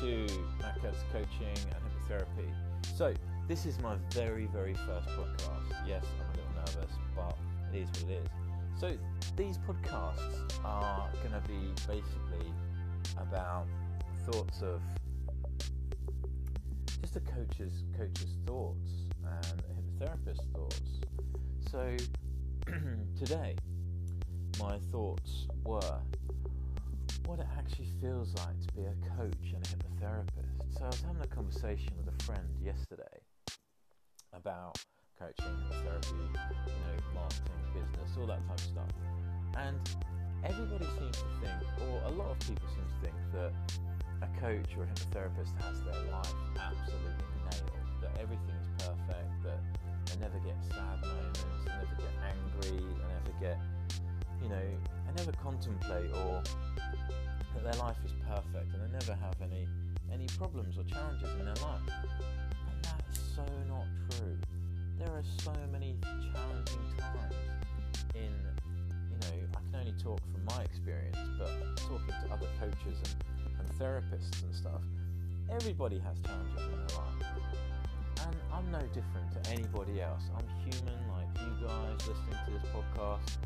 to Macca's Coaching and Hypnotherapy. So, this is my very, very first podcast. Yes, I'm a little nervous, but it is what it is. So, these podcasts are going to be basically about thoughts of just a coach's coach's thoughts and a hypnotherapist's thoughts. So, today, my thoughts were what it actually feels like to be a coach and a hypnotherapist. So I was having a conversation with a friend yesterday about coaching, hypnotherapy, you know, marketing, business, all that type of stuff. And everybody seems to think, or a lot of people seem to think that a coach or a hypnotherapist has their life absolutely nailed, that everything is perfect, that they never get sad moments, they never get angry, they never get, you know, they never contemplate or that their life is perfect and they never have any any problems or challenges in their life. And that's so not true. There are so many challenging times in you know, I can only talk from my experience, but talking to other coaches and, and therapists and stuff, everybody has challenges in their life. And I'm no different to anybody else. I'm human like you guys listening to this podcast.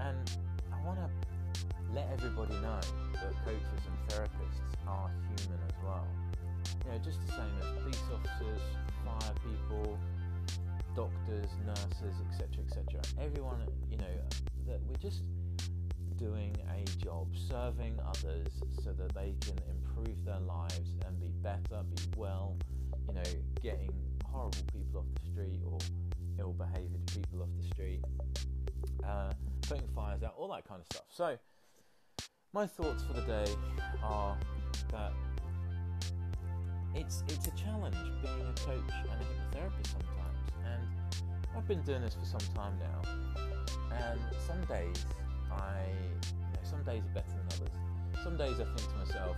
And I want to let everybody know coaches and therapists are human as well. You know, just the same as police officers, fire people, doctors, nurses, etc., etc. Everyone, you know, that we're just doing a job, serving others so that they can improve their lives and be better, be well, you know, getting horrible people off the street or ill behaved people off the street, uh, putting fires out, all that kind of stuff. So, my thoughts for the day are that it's it's a challenge being a coach and a hypnotherapist sometimes, and I've been doing this for some time now. And some days I, you know, some days are better than others. Some days I think to myself,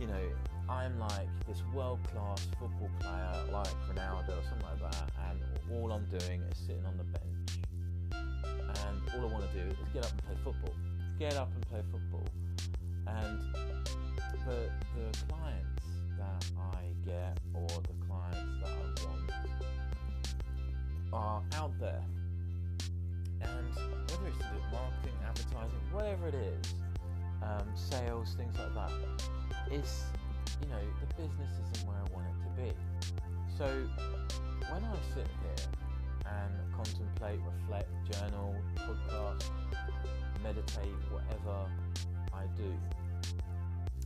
you know, I'm like this world-class football player, like Ronaldo or something like that, and all I'm doing is sitting on the bench, and all I want to do is get up and play football get up and play football. And the, the clients that I get or the clients that I want are out there. And whether it's to do marketing, advertising, whatever it is, um, sales, things like that, it's, you know, the business isn't where I want it to be. So when I sit here and contemplate, reflect, journal, podcast, meditate, whatever I do,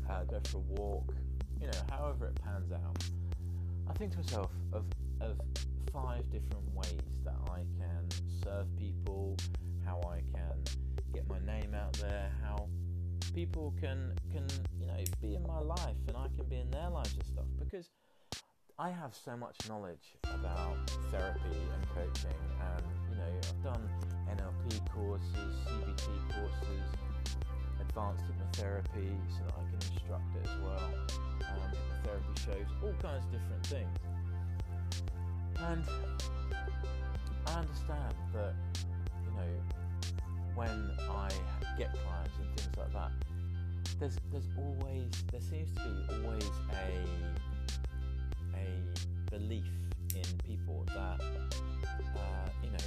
uh, go for a walk, you know, however it pans out, I think to myself of, of five different ways that I can serve people, how I can get my name out there, how people can can you know be in my life and I can be in their lives and stuff. Because I have so much knowledge about therapy and coaching and you know I've done NLP courses, CBT courses, advanced hypnotherapy so that I can instruct it as well, um, hypnotherapy shows, all kinds of different things. And I understand that, you know, when I get clients and things like that, there's there's always there seems to be always a a belief in people that uh, you know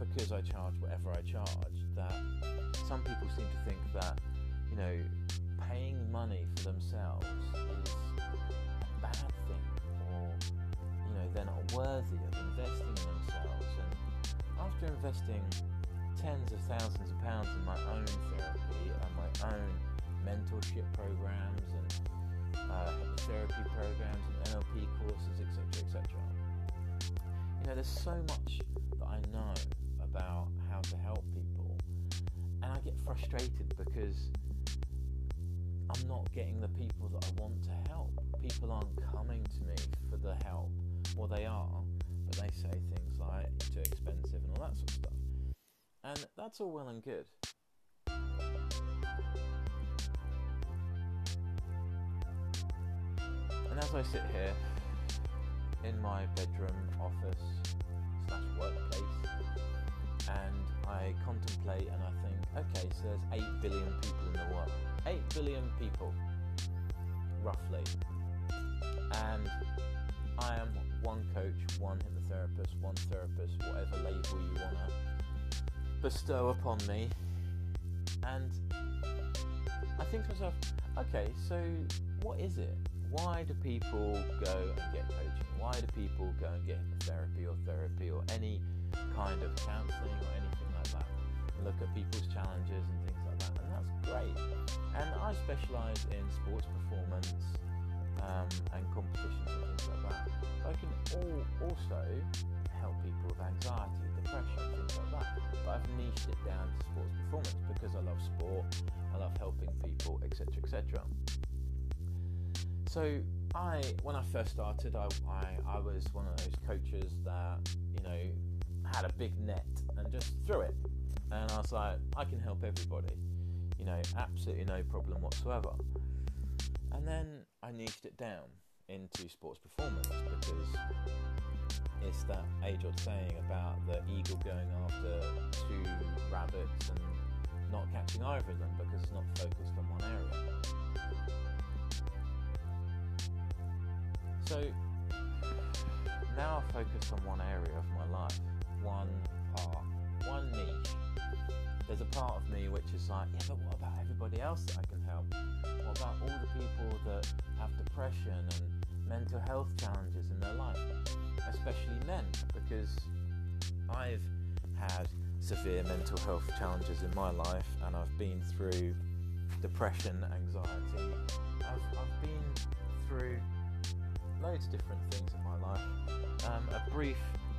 because I charge whatever I charge, that some people seem to think that, you know, paying money for themselves is a bad thing, or, you know, they're not worthy of investing in themselves. And after investing tens of thousands of pounds in my own therapy and my own mentorship programs and uh, hypnotherapy programs and NLP courses, etc., etc. You know, there's so much that I know about how to help people. And I get frustrated because I'm not getting the people that I want to help. People aren't coming to me for the help. Well, they are, but they say things like too expensive and all that sort of stuff. And that's all well and good. And as I sit here in my bedroom, office, slash workplace, and I contemplate and I think, okay, so there's 8 billion people in the world. 8 billion people. roughly. And I am one coach, one hypnotherapist, one therapist, whatever label you want to bestow upon me. And I think to myself, okay, so what is it? Why do people go and get coaching? Why do people go and get therapy or therapy or any kind of counselling or anything like that? And look at people's challenges and things like that, and that's great. And I specialise in sports performance um, and competitions and things like that. But I can all, also help people with anxiety, depression, things like that. But I've niched it down to sports performance because I love sport, I love helping people, etc., etc. So I, when I first started, I, I, I was one of those coaches that you know had a big net and just threw it, and I was like, I can help everybody, you know, absolutely no problem whatsoever. And then I niched it down into sports performance because it's that age old saying about the eagle going after two rabbits and not catching either of them because it's not focused on one area. So now I focus on one area of my life, one part, one niche. There's a part of me which is like, yeah, but what about everybody else that I can help? What about all the people that have depression and mental health challenges in their life, especially men? Because I've had severe mental health challenges in my life and I've been through depression, anxiety, I've, I've been through loads of different things in my life. Um, a brief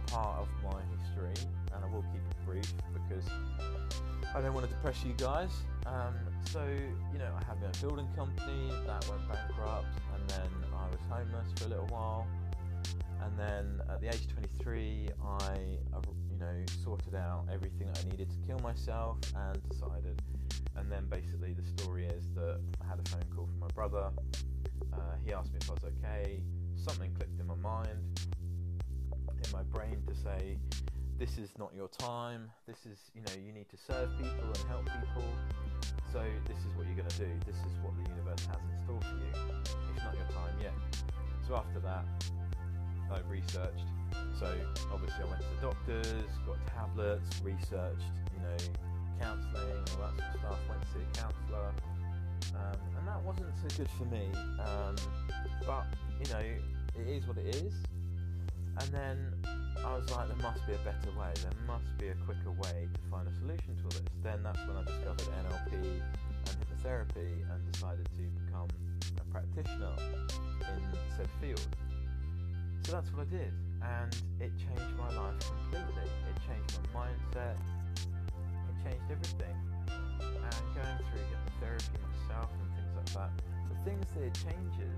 part of my history, and I will keep it brief because I don't want to depress you guys. Um, so, you know, I had my building company that went bankrupt, and then I was homeless for a little while. And then at the age of 23, I, you know, sorted out everything I needed to kill myself and decided. And then basically, the story is that I had a phone call from my brother. Uh, he asked me if I was okay. Something clicked in my mind, in my brain to say, this is not your time. This is, you know, you need to serve people and help people. So this is what you're going to do. This is what the universe has in store for you. It's not your time yet. So after that, I researched. So obviously I went to the doctors, got tablets, researched, you know, counselling all that sort of stuff. Went to see a counsellor, um, and that wasn't so good for me. Um, but you know, it is what it is. And then I was like, there must be a better way. There must be a quicker way to find a solution to all this. Then that's when I discovered NLP and hypnotherapy and decided to become a practitioner in said field. So that's what I did, and it changed my life completely. It changed my mindset. It changed everything. And going through hypnotherapy myself and things like that, things it changes,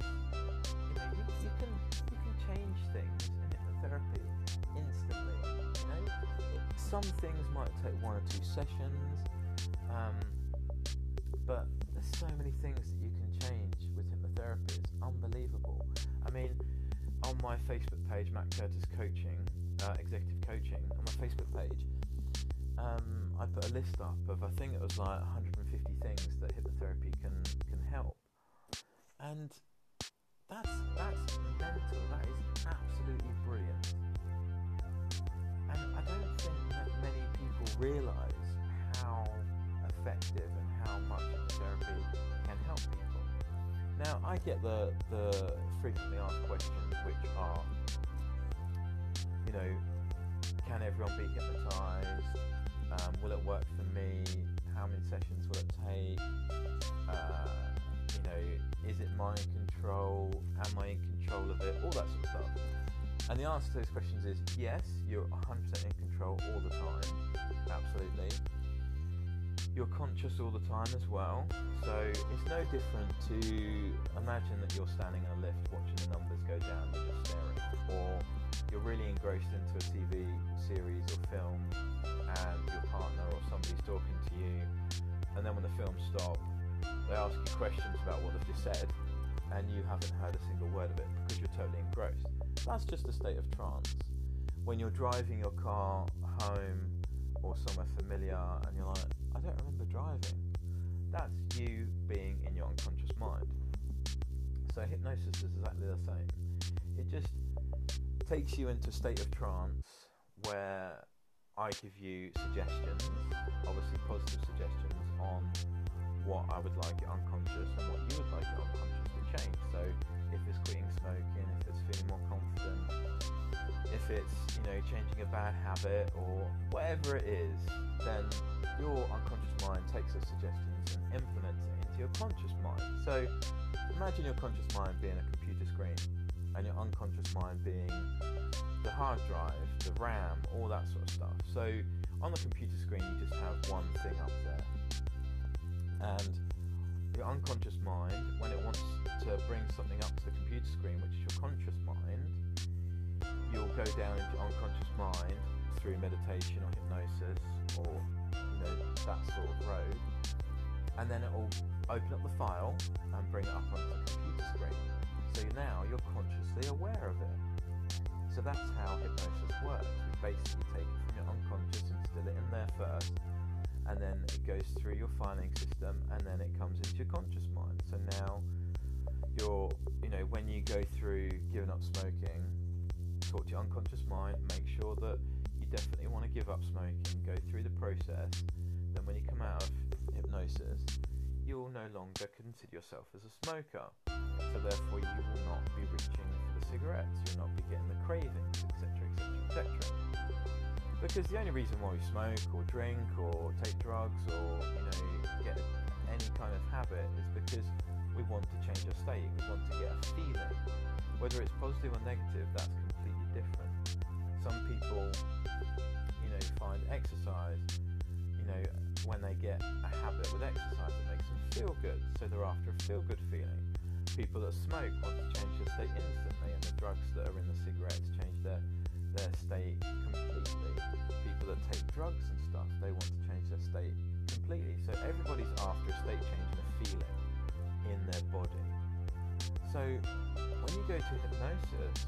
you know, you, you can you can change things in hypnotherapy instantly. You know, some things might take one or two sessions, um, but there's so many things that you can change with hypnotherapy. It's unbelievable. I mean, on my Facebook page, Matt Curtis Coaching, uh, Executive Coaching, on my Facebook page, um, I put a list up of I think it was like 150 things that hypnotherapy can can help, and that's that's mental. That is absolutely brilliant. And I don't think that many people realise how effective and how much therapy can help people. Now I get the the frequently asked questions which are you know, can everyone be hypnotized? Um, will it work for me? How many sessions will it take? Uh, you know, is it mind control? Am I in control of it? All that sort of stuff. And the answer to those questions is yes, you're 100% in control all the time. Absolutely. You're conscious all the time as well. So it's no different to imagine that you're standing in a lift watching the numbers go down, you're just staring. Or you're really engrossed into a TV series or film and your partner or somebody's talking to you, and then when the film stops, they ask you questions about what they've just said, and you haven't heard a single word of it because you're totally engrossed. That's just a state of trance. When you're driving your car home or somewhere familiar and you're like, I don't remember driving, that's you being in your unconscious mind. So hypnosis is exactly the same. It just takes you into a state of trance where I give you suggestions, obviously positive suggestions on what I would like it unconscious and what you would like it unconscious to change. So if it's quitting smoking, if it's feeling more confident, if it's you know changing a bad habit or whatever it is, then your unconscious mind takes those suggestions and implements it into your conscious mind. So imagine your conscious mind being a computer screen and your unconscious mind being the hard drive, the RAM, all that sort of stuff. So on the computer screen, you just have one thing up there and your unconscious mind, when it wants to bring something up to the computer screen, which is your conscious mind, you'll go down into your unconscious mind through meditation or hypnosis or you know that sort of road, and then it will open up the file and bring it up onto the computer screen. So now you're consciously aware of it. So that's how hypnosis works. We basically take it from your unconscious and still it in there first and then it goes through your filing system and then it comes into your conscious mind. So now you're, you know, when you go through giving up smoking, talk to your unconscious mind, make sure that you definitely want to give up smoking, go through the process. Then when you come out of hypnosis, you will no longer consider yourself as a smoker. So therefore you will not be reaching for the cigarettes, you'll not be getting the cravings, etc., etc., etc. Because the only reason why we smoke or drink or take drugs or you know get any kind of habit is because we want to change our state. We want to get a feeling. Whether it's positive or negative, that's completely different. Some people, you know, find exercise, you know, when they get a habit with exercise, it makes them feel good. So they're after a feel good feeling. People that smoke want to change their state instantly, and the drugs that are in the cigarettes change their their state completely. People that take drugs and stuff, they want to change their state completely. So everybody's after a state change and a feeling in their body. So when you go to hypnosis,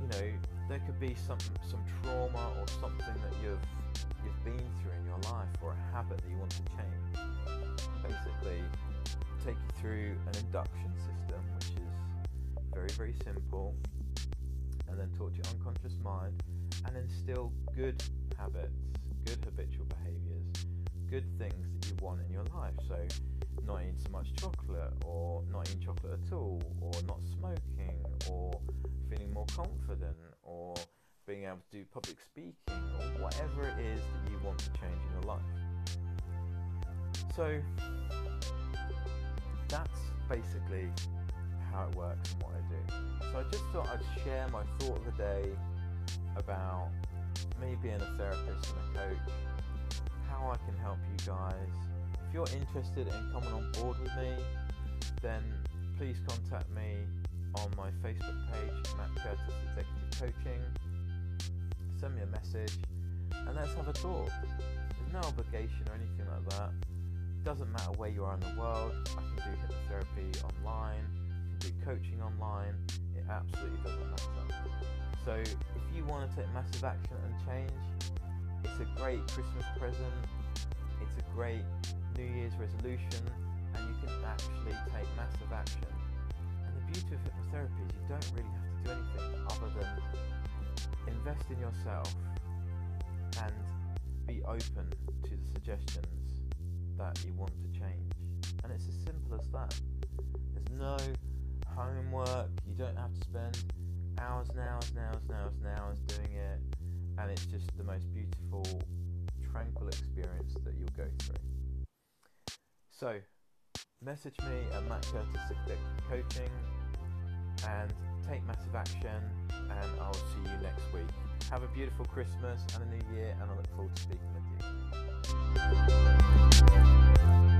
you know, there could be some some trauma or something that you've you've been through in your life or a habit that you want to change. Basically, take you through an induction system, which is very very simple and then talk to your unconscious mind and instill good habits, good habitual behaviors, good things that you want in your life. So, not eating so much chocolate, or not eating chocolate at all, or not smoking, or feeling more confident, or being able to do public speaking, or whatever it is that you want to change in your life. So, that's basically how it works and what I do. So I just thought I'd share my thought of the day about me being a therapist and a coach, how I can help you guys. If you're interested in coming on board with me, then please contact me on my Facebook page, Matt Curtis Executive Coaching. Send me a message and let's have a talk. There's no obligation or anything like that. It doesn't matter where you are in the world. I can do hypnotherapy online do coaching online, it absolutely doesn't matter. So if you want to take massive action and change, it's a great Christmas present, it's a great New Year's resolution, and you can actually take massive action. And the beauty of hypnotherapy is you don't really have to do anything other than invest in yourself and be open to the suggestions that you want to change. And it's as simple as that. There's no hours and hours and hours and hours and hours doing it. And it's just the most beautiful, tranquil experience that you'll go through. So, message me at Matt Curtis Coaching and take massive action. And I'll see you next week. Have a beautiful Christmas and a new year, and I look forward to speaking with you.